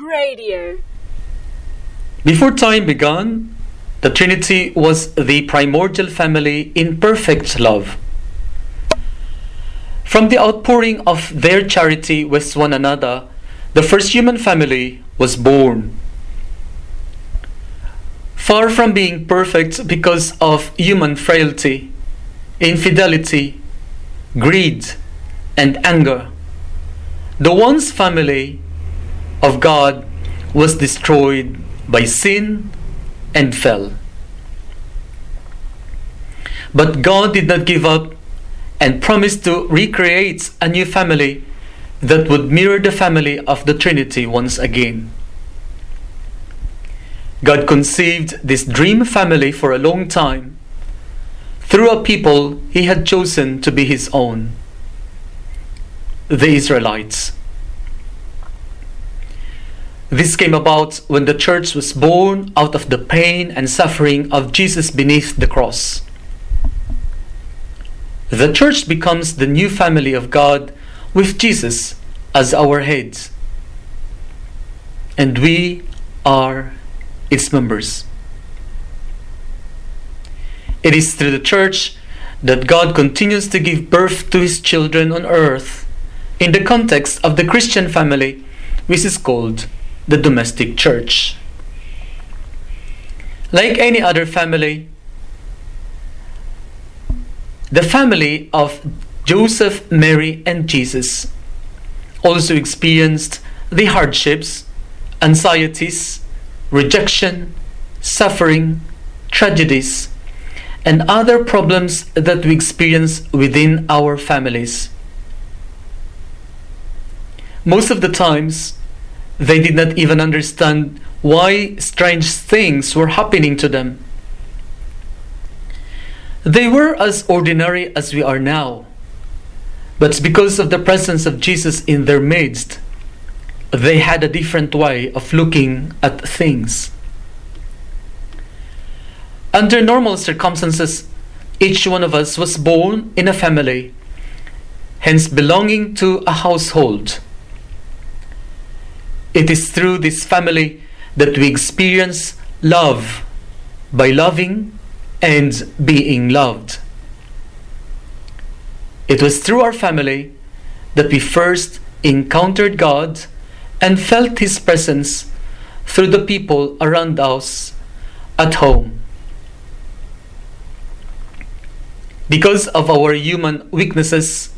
Radio. Before time began, the Trinity was the primordial family in perfect love. From the outpouring of their charity with one another, the first human family was born. Far from being perfect because of human frailty, infidelity, greed, and anger, the once family of God was destroyed by sin and fell. But God did not give up and promised to recreate a new family that would mirror the family of the Trinity once again. God conceived this dream family for a long time through a people he had chosen to be his own the Israelites. This came about when the church was born out of the pain and suffering of Jesus beneath the cross. The church becomes the new family of God with Jesus as our head. And we are its members. It is through the church that God continues to give birth to his children on earth in the context of the Christian family, which is called the domestic church. Like any other family, the family of Joseph, Mary, and Jesus also experienced the hardships, anxieties, rejection, suffering, tragedies, and other problems that we experience within our families. Most of the times, they did not even understand why strange things were happening to them. They were as ordinary as we are now, but because of the presence of Jesus in their midst, they had a different way of looking at things. Under normal circumstances, each one of us was born in a family, hence belonging to a household. It is through this family that we experience love by loving and being loved. It was through our family that we first encountered God and felt His presence through the people around us at home. Because of our human weaknesses,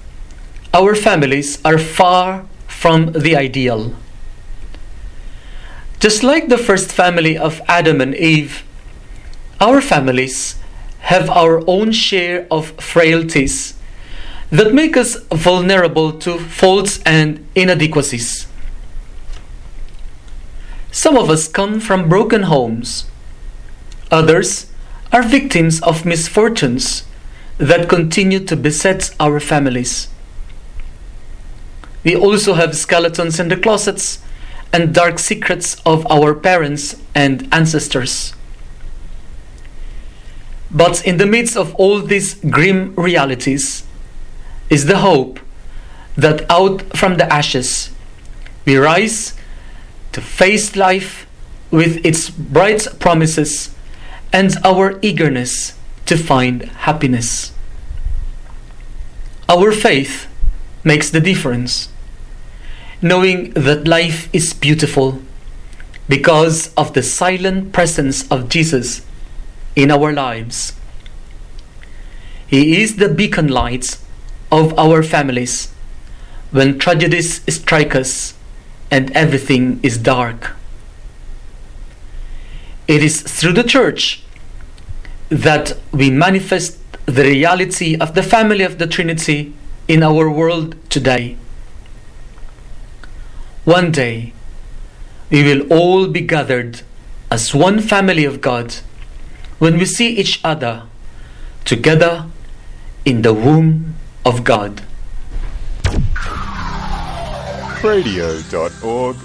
our families are far from the ideal. Just like the first family of Adam and Eve, our families have our own share of frailties that make us vulnerable to faults and inadequacies. Some of us come from broken homes. Others are victims of misfortunes that continue to beset our families. We also have skeletons in the closets and dark secrets of our parents and ancestors. But in the midst of all these grim realities is the hope that out from the ashes we rise to face life with its bright promises and our eagerness to find happiness. Our faith makes the difference, knowing that life is beautiful because of the silent presence of Jesus in our lives. He is the beacon light of our families when tragedies strike us and everything is dark. It is through the church that we manifest the reality of the family of the Trinity in our world today. One day, we will all be gathered as one family of God when we see each other together in the womb of God. radio.org.au